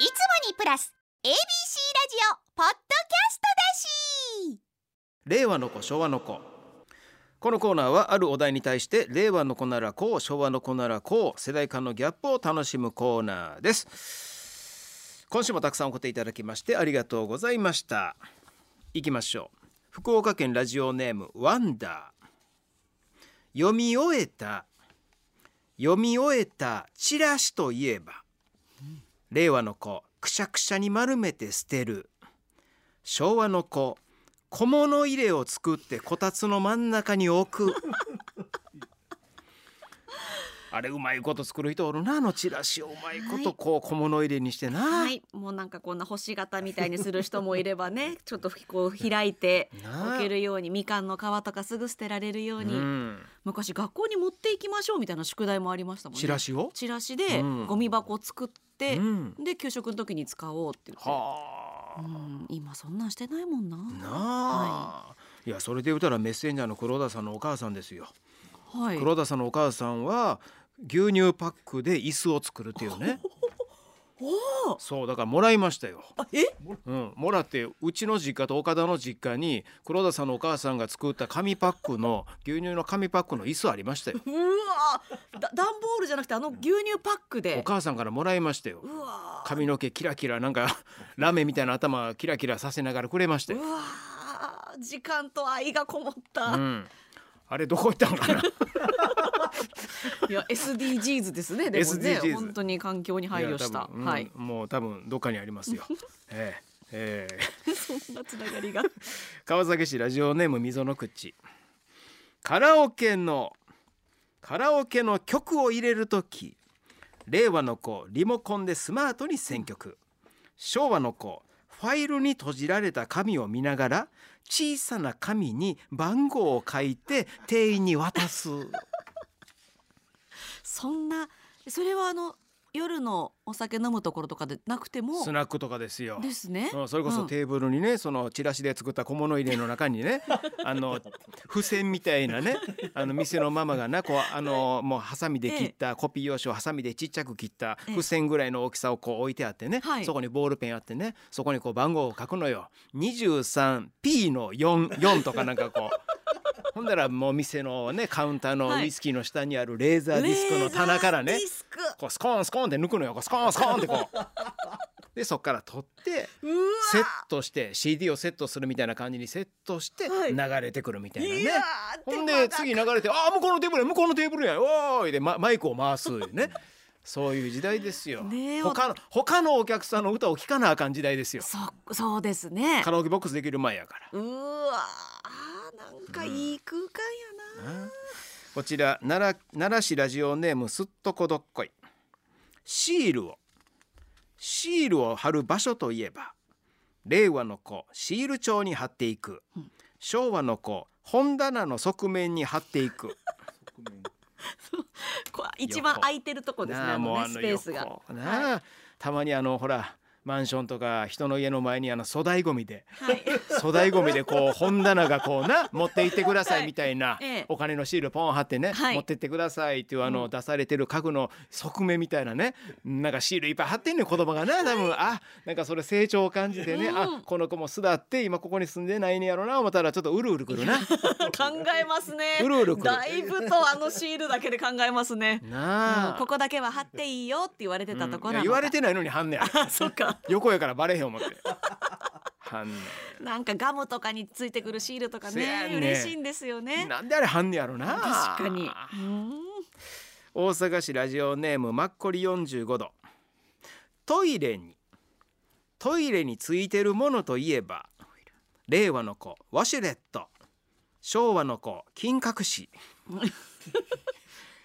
いつもにプラス ABC ラジオポッドキャストだし。令和の子昭和の子。このコーナーはあるお題に対して令和の子ならこう昭和の子ならこう世代間のギャップを楽しむコーナーです。今週もたくさん送っていただきましてありがとうございました。行きましょう。福岡県ラジオネームワンダー。読み終えた読み終えたチラシといえば令和の子くしゃくしゃに丸めて捨てる。昭和の子小物入れを作ってこたつの真ん中に置く。あれうまいこと作る人おるなあのチラシを。うまいことこう小物入れにしてな、はい、もうなんかこんな星型みたいにする人もいればね ちょっとこう開いて置けるようにみかんの皮とかすぐ捨てられるように、うん、昔学校に持っていきましょうみたいな宿題もありましたもんね。チラシを、チラシでうん。ゴミ箱を作って、うん、で給食の時に使おうって言って、はあ、うん、今そんなんしてないもんな。なあ、い、やそれで言うたらメッセンジャーの黒田さんのお母さんですよ、はい。黒田さんのお母さんは牛乳パックで椅子を作るっていうね。おー。そうだからもらいましたよ。あえ？うん、もらってうちの実家と岡田の実家に黒田さんのお母さんが作った紙パックの牛乳の紙パックの椅子ありましたよ。うわだ段ボールじゃなくてあの牛乳パックおで母さんからもらいましたよ。うわ髪の毛キラキラなんか ラーメンみたいな頭キラキラさせながらくれましたよ、うわ時間と愛がこもった、うん、あれどこ行ったのかな？いや SDGs ですね。でもね SDGs 本当に環境に配慮した。いや多分うんはい。もう多分どっかにありますよ。ええええ。そんなつながりが。川崎市ラジオネーム溝の口。カラオケのカラオケの曲を入れる時令和の子リモコンでスマートに選曲。昭和の子ファイルに閉じられた紙を見ながら小さな紙に番号を書いて 店員に渡す。そんなそれはあの夜のお酒飲むところとかでなくても？スナックとかですよ。ですね。うんそれこそうん。テーブルにね、そのチラシで作った小物入れの中にね あの付箋みたいなねあの店のママがなこうあのもうハサミで切ったコピー用紙をハサミでちっちゃく切ったええ。付箋ぐらいの大きさをこう置いてあってね、はい。そこにボールペンあってねそこにこう番号を書くのよ。23P の44とかなんかこう。ほんだらもう店のねカウンターのはい。ウイスキーの下にあるレーザーディスクの棚からねこうスコーンスコーンって抜くのよ。スコーンスコーンってこう。でそっから取ってセットして CD をセットするみたいな感じにセットしてはい。流れてくるみたいなね、ほんで次流れて「ああ向こうのテーブルや向こうのテーブルや。おーい」でママイクを回すね。そういう時代ですよ、ねえ他の他のお客さんの歌を聴かなあかん時代ですよ。そそうですね。カラオケボックスできる前やから。うわーなんかいい空間やな、な。こちら奈良奈良市ラジオネームすっとこどっこい。シールを。シールを貼る場所といえば令和の子シール帳に貼っていく、うん。昭和の子本棚の側面に貼っていく。一番空いてるとこですねもうあのペースが。横。なあ、たまにあのほらマンションとか人の家の前にあの粗大ごみではい。粗大ごみでこう本棚がこうな持って行ってくださはい。いみたいな、ええ。お金のシールポン貼ってね、はい。持ってってくださいっていうあの、うん。出されてる家具の側面みたいなねなんかシールいっぱい貼ってんねん子供がな多分、あなんかそれ成長を感じてね、うん。あこの子も巣立って今ここに住んでないねやろな思ったらちょっとうるうるくるな。考えますね。うるうるだいぶとあのシールだけで考えますね。なあ、うん。ここだけは貼っていいよって言われてたところうん。言われてないのに貼んねや。あそっか横やからバレへん思って。貼んねなんかガムとかについてくるシールとかねせやね嬉しいんですよね。なんであれ貼んねやろな。確かに。うん。大阪市ラジオネームマッコリ45度。トイレにトイレについてるものといえば令和の子ウォシュレット昭和の子金隠し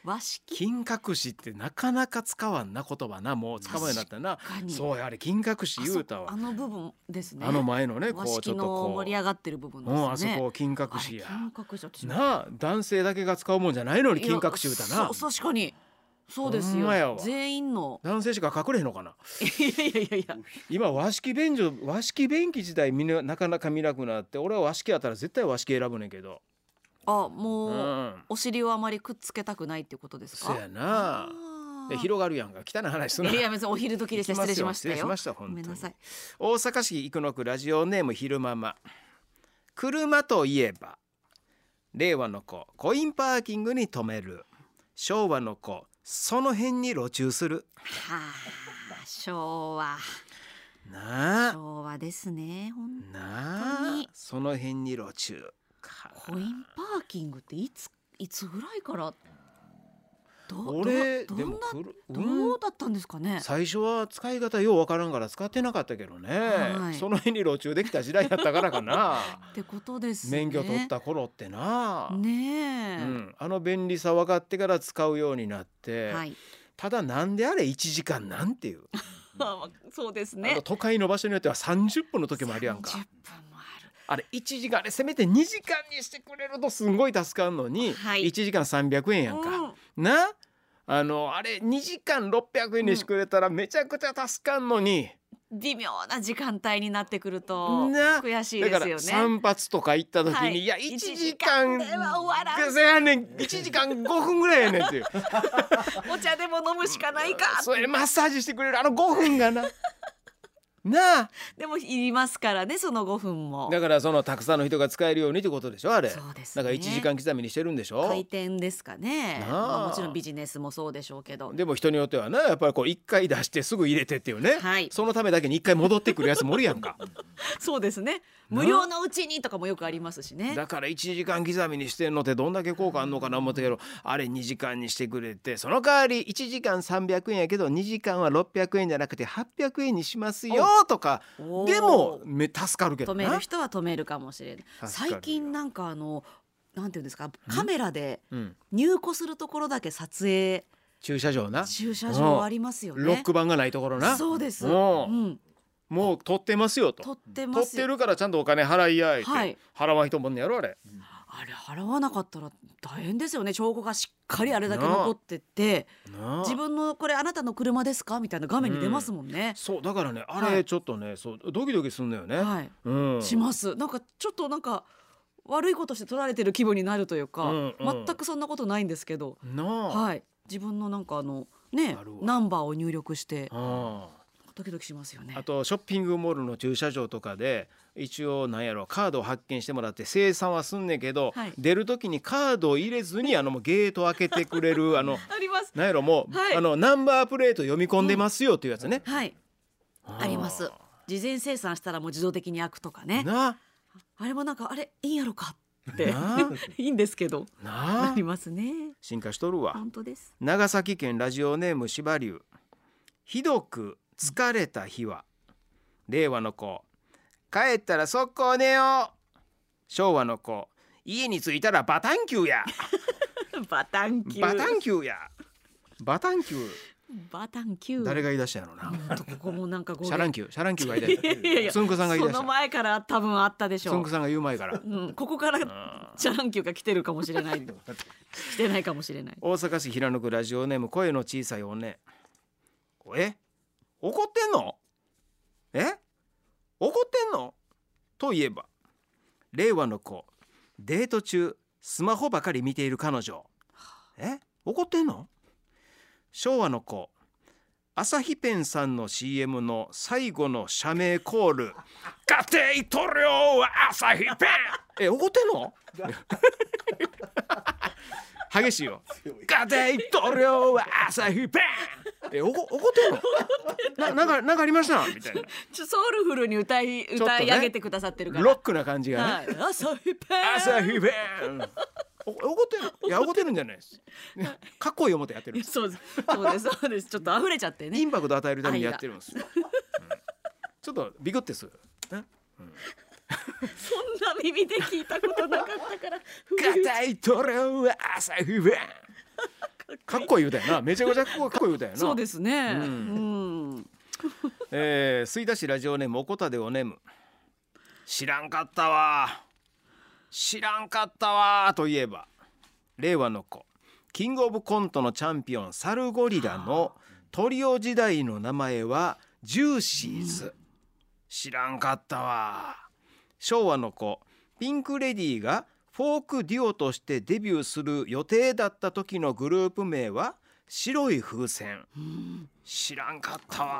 和式？金隠しってなかなか使わんな言葉なもう使うようになったな。確かに。そうやあれ金隠し言うたわ。あの部分ですね。あの前のねこ和うちょっとこう。盛り上がってる部分ですね。うんあそこ金隠しや。なあ男性だけが使うもんじゃないのに金隠し言うたな。確かに。そうですよ。全員の。男性しか隠れへんのかな？いやいやいやいや今和式便所和式便器自体みんななかなか見なくなって俺は和式やったら絶対和式選ぶねんけどあもう、うん。お尻をあまりくっつけたくないっていうことですか？そやな。あで広がるやんか。汚い話すな。いや別にお昼時でした失礼しましたよ。失礼しました本当めんなさい。大阪市生野区ラジオネーム昼ママ。車といえば令和の子コインパーキングに止める。昭和の子その辺に路中する。はあ昭和。なあ。昭和ですねほんなあ。本当にその辺に路中。かコインパーキングっていついつぐらいから？どう俺どどんなどうだったんですかね、最初は使い方ようわからんから使ってなかったけどね、はい。その辺に路中できた時代やったからかな。ってことですね。免許取った頃ってな、ねえ、うん、あの便利さ分かってから使うようになって、はい。ただなんであれ1時間なんていう、そうですあねの都会の場所によっては30分の時もあるやんか。30分。もああれ1時間あれせめて2時間にしてくれるとすんごい助かるのに、はい。1時間300円やんる、か、うん。な？あのあれ2時間600円にしてくれたらめちゃくちゃ助かんのに、微妙な時間帯になってくるとな？悔しいだからですよね。散髪とか行った時に、はい。い、や1 1時時間間では終わ。らんねん。1時間5分ぐらいやねんっていう。お茶でも飲むしかないか。それマッサージしてくれるあの5分がななあでもいりますからねその5分も。だからそのたくさんの人が使えるようにってことでしょあれそうですねだから1時間刻みにしてるんでしょ回転ですかね。なあまあもちろんビジネスもそうでしょうけど。でも人によってはねやっぱりこう1回出してすぐ入れてっていうね、はいそのためだけに1回戻ってくるやつもおるやんか そうですね。無料のうちにとかもよくありますしね。だから1時間刻みにしてんのってどんだけ効果あんのかな思ったけどあれ2時間にしてくれてその代わり1時間300円やけど2時間は600円じゃなくて800円にしますよとかでもめ助かるけどな。止める人は止めるかもしれない。最よ。近なんかあのなんていうんですかカメラでうん、入庫するところだけ撮影。駐車場な。駐車場ありますよね。ロック板がないところな。そうです。もううん、もう取ってますよと。撮ってま取っ。てるからちゃんとお金払いやいて、はい。払わん人もんねやろあれあれ払わなかったら大変ですよね。証拠がしっかりあれだけ残ってて、自分のこれあなたの車ですかみたいな画面に出ますもんね。そうだからねあれはいちょっとね、そうドキドキすんのよね、はい。うん。します。なんかちょっとなんか悪いことして取られてる気分になるというか、うんうん。全くそんなことないんですけど、はい。自分のなんかあのねナンバーを入力して。あドキドキしますよねあ。とショッピングモールの駐車場とかで一応なんやろカードを発見してもらって生産はすんねんけど、はい出る時にカードを入れずにあのもうゲート開けてくれるあの あります。なんやろもう、はいあのナンバープレート読み込んでますよっていうやつね、はい。あります。事前生産したらもう自動的に開くとかね。なあれもなんかあれいいんやろかって いいんですけどなりますね。進化しとるわ本当です。長崎県ラジオネーム柴竜ひどく疲れた日は。令和の子。帰ったら速攻寝よう。昭和の子。家に着いたらバタンキューや。バタンキュー。バタンキューや。バタンキュー。バタンキュー。誰が言い出したんやろな。ここもなんか語シャランキューシャランキューが言い出いやいやいやしたつんくさんが言いその前から多分あったでしょう。さんが言う前から。うん、ここからシャ乱Qが来てるかもしれない。来てないかもしれない。大阪市平野区ラジオネーム声の小さいおね。え？怒ってんの？え？怒ってんの？といえば令和の子デート中スマホばかり見ている彼女。え？怒ってんの？昭和の子朝日ペンさんの CM の最後の社名コール。家庭塗料は朝日ペン。え怒ってんの？激しいよ。家庭塗料は朝日ペンえおこ怒ってんの？ななんかなんかありました？みたいな。ちょソウルフルに歌い歌い上げてくださってるから。ロックな感じがね、はい。朝日ペン。朝日ペン。お怒ってるいや怒ってるんじゃないです、ね、かっこいい思ってやってるんです。そうです。そうです。そうです。ちょっと溢れちゃってイね。ンパクト与えるためにやってるんですよ、うん。ちょっとビクってす。る、ね、そんな耳で聞いたことなかったから。硬い塗料は朝日ペンかっこいい歌やな。めちゃくちゃかっこいい歌やな。そうですね。ううん。ん。えー、吹田市ラジオネームおこたでおねむ。知らんかったわ。知らんかったわといえば令和の子。キングオブコントのチャンピオンサルゴリラのトリオ時代の名前はジューシーズ、知らんかったわ昭和の子。ピンク・レディーがフォークデュオとしてデビューする予定だった時のグループ名は白い風船。うん知らんかったわ。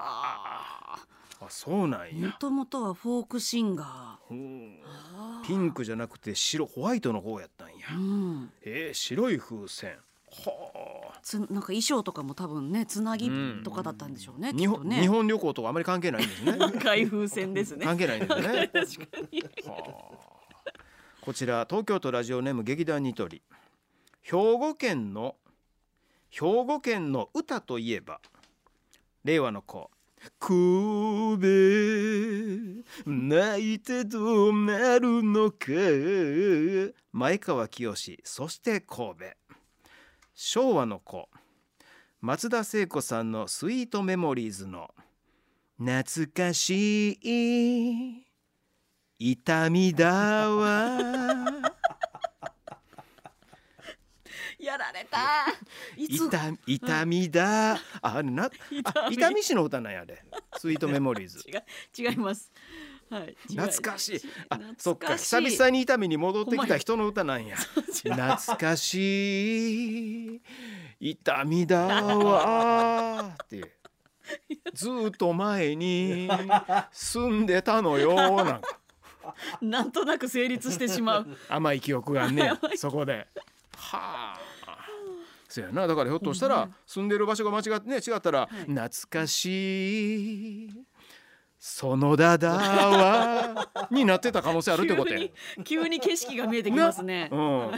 あそうなんもや、ともとはフォークシンガうん。ー。ピンクじゃなくて白ホワイトの方やったんや、うん。えー、白い風船。はあつなんか衣装とかも多多分ねつなぎとかだったんでしょうね、き日っとね。本日本旅行とはあまり関係ないんですね。赤い風船ですね。関係ないんですね。確かに。はあこちら東京都ラジオネーム劇団ニトリ。兵庫県の兵庫県の歌といえば令和の子。神戸泣いてどうなるのか。前川清そして神戸。昭和の子。松田聖子さんの「スイートメモリーズ」の「懐かしい。痛みだわ」やられた。痛痛みだ。あれなあ痛み。痛み師の歌なんやで。スイートメモリーズ違い違います。はい違懐かしい。あ懐そっか久々に痛みに戻ってきた人の歌なんや。懐かしい。痛みだわってずーっと前に住んでたのよなんか なんとなく成立してしまう。甘い記憶がね やそこで。はあ。そうやな。だからひょっとしたら住んでる場所が間違ってね違ったら、い。懐かしい。園田だわ。になってた可能性あるってことや急に急に景色が見えてきますね。うん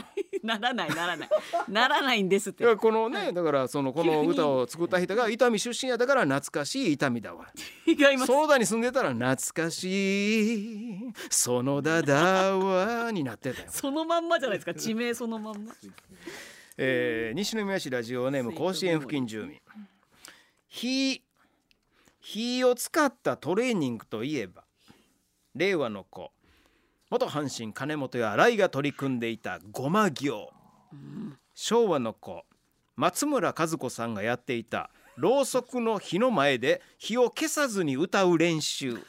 ならないならない。ならないんですって。このねだからそのこの歌を作った人が伊丹出身やだから懐かしい伊丹だわ違います。園田に住んでたら懐かしい園田だわになってたよ。そのまんまじゃないですか。地名そのまんま。えー西宮市ラジオネーム甲子園付近住民。火火を使ったトレーニングといえば令和の子元阪神金本や新井が取り組んでいたごま行昭和の子松村和子さんがやっていたろうそくの火の前で火を消さずに歌う練習。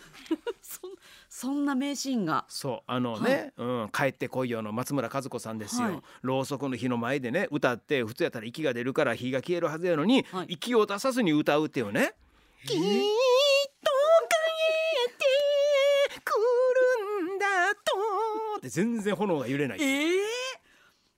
そんな名シーンが。そうあのね、うん、帰ってこいよの松村和子さんですよ、はい。ろうそくの火の前でね歌って普通やったら息が出るから火が消えるはずやのに、はい。息を出さずに歌うっていうね「きっとって全然炎が揺れないええ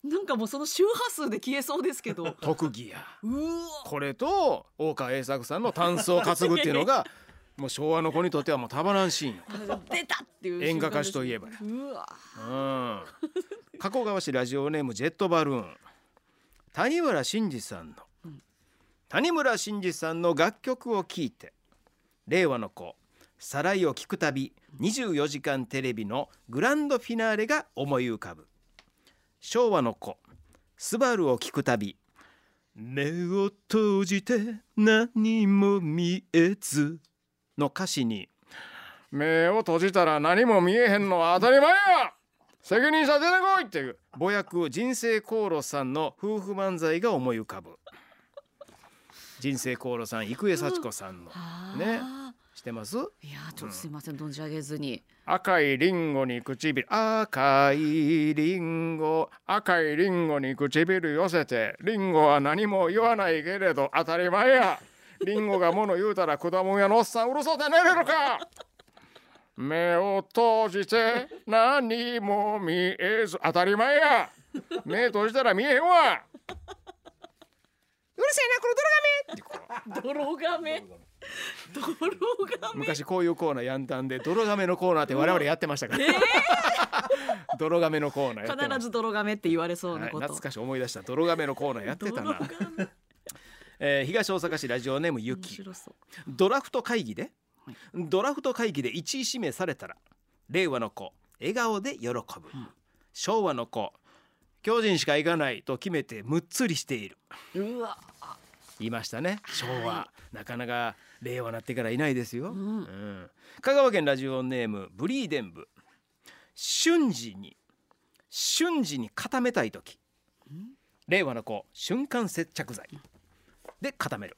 なんかもうその周波数で消えそうですけど。特技や。うわ。これと大川栄作さんのタンスを担ぐっていうのが もう昭和の子にとってはもうたまらんシーンよ。出たっていう演歌歌手といえばやうわ。うん。加古川市ラジオネームジェットバルーン。谷村新司さんの、谷村新司さんの楽曲を聴いて令和の子サライを聞くたび24時間テレビのグランドフィナーレが思い浮かぶ。昭和の子スバルを聞くたび目を閉じて何も見えず。の歌詞に目を閉じたら何も見えへんのは当たり前や。責任者出てこいっていう。母役人生航路さんの夫婦漫才が思い浮かぶ。人生航路さん郁恵幸子さんの。ねってます？ーいやーちょっとすいません存じ上げずに。赤いリンゴに唇赤いリンゴ。赤いリンゴに唇寄せてリンゴは何も言わないけれど当たり前や。リンゴが物言うたら果物屋のおっさんうるそうで寝れるか。目を閉じて何も見えず当たり前や。目閉じたら見えへんわ。うるせえなこの泥亀。泥亀泥亀。昔こういうコーナーやんたんで泥亀のコーナーって我々やってましたから、泥亀のコーナー必ず泥亀って言われそうなはい、こと、懐かしい思い出した。泥亀のコーナーやってたな、えー東大阪市ラジオネームゆ面きドラフト会議で、はい。ドラフト会議で1位指名されたら令和の子笑顔で喜ぶ、ん。昭和の子巨人しか行かないと決めてむっつりしている。うわ。言いましたね。昭和、なかなか令和になってからいないですよ、ん。うん。香川県ラジオネームブリーデンブ。瞬時に瞬時に固めたい時。令和の子瞬間接着剤。で固める。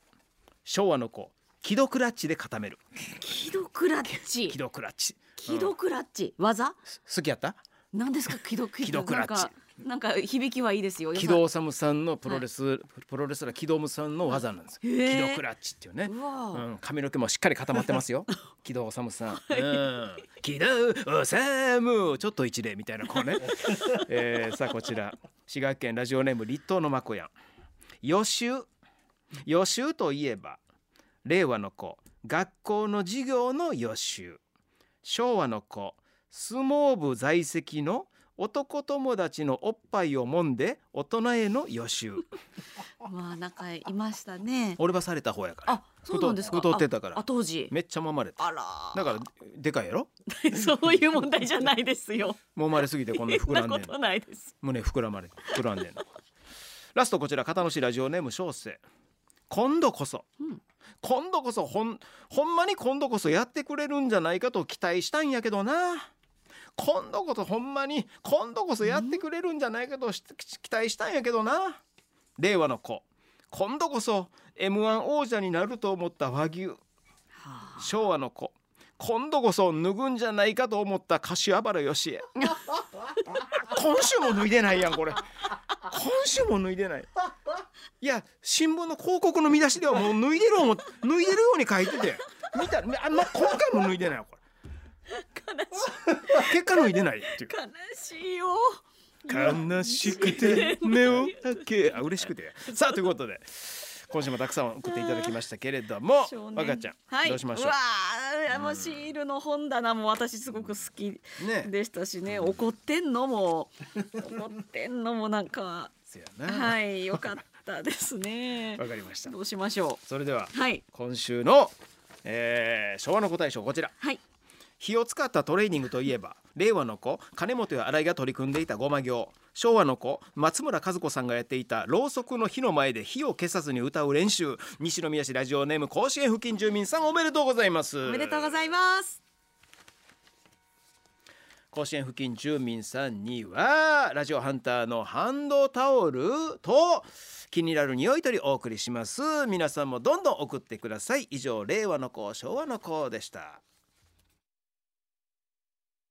昭和の子既読ラッチで固める。キドクラッチ。既読ラッチ。キドクラッチ。技？好きやった？何ですか？キドキ既読ラッチなんか響きはいいですよ。木戸治さんのプロレス、プロレスラー木戸武さんの技なんです木戸クラッチっていうね。ううん、髪の毛もしっかり固まってますよ。木戸治さん。うん、木戸治ちょっと一例みたいなこうね。えー、さあこちら滋賀県ラジオネーム立東のまこやん。予習予習といえば令和の子学校の授業の予習昭和の子相撲部在籍の男友達のおっぱいを揉んで大人への予習 まあなんかいましたね。俺はされた方やからあ、そうなんですか？太太ってたから当時。めっちゃ揉まれたあら。だからでかいやろ？そういう問題じゃないですよ。揉まれすぎてこんな膨らんでんのなことないです。胸膨らまれ膨らんでんのラストこちら片野市ラジオネーム小生今度こそ、うん今度こそほんほんまに今度こそやってくれるんじゃないかと期待したんやけどな今度こそほんまに今度こそやってくれるんじゃないかとし期待したんやけどな。令和の子。今度こそ m 1王者になると思った和牛。はあ。昭和の子。今度こそ脱ぐんじゃないかと思った柏原芳恵 今週も脱いでないやんこれ。今週も脱いでない。いや新聞の広告の見出しではもう脱いでる思脱いでるように書いてて。見たあ、ま、今回も脱いでないわこれ結果脱いでないっていう。悲しいよ。悲しくて目を開け。あ嬉しくて。さあということで今週もたくさん送っていただきましたけれども若ちゃん、はい、どうしましょう？わあ、あのシールの本棚も私すごく好きね。でしたしね、怒ってんのも怒ってんのもなんかはい良かったですね。わかりました。どうしましょそれではうはい。今週の、えー昭和の答え賞こちら。はい火を使ったトレーニングといえば令和の子金本や新井が取り組んでいたごま行昭和の子松村和子さんがやっていたろうそくの火の前で火を消さずに歌う練習西宮市ラジオネーム甲子園付近住民さんおめでとうございます。おめでとうございます。甲子園付近住民さんにはラジオハンターのハンドタオルと気になる匂い取りお送りします。皆さんもどんどん送ってください。以上令和の子昭和の子でした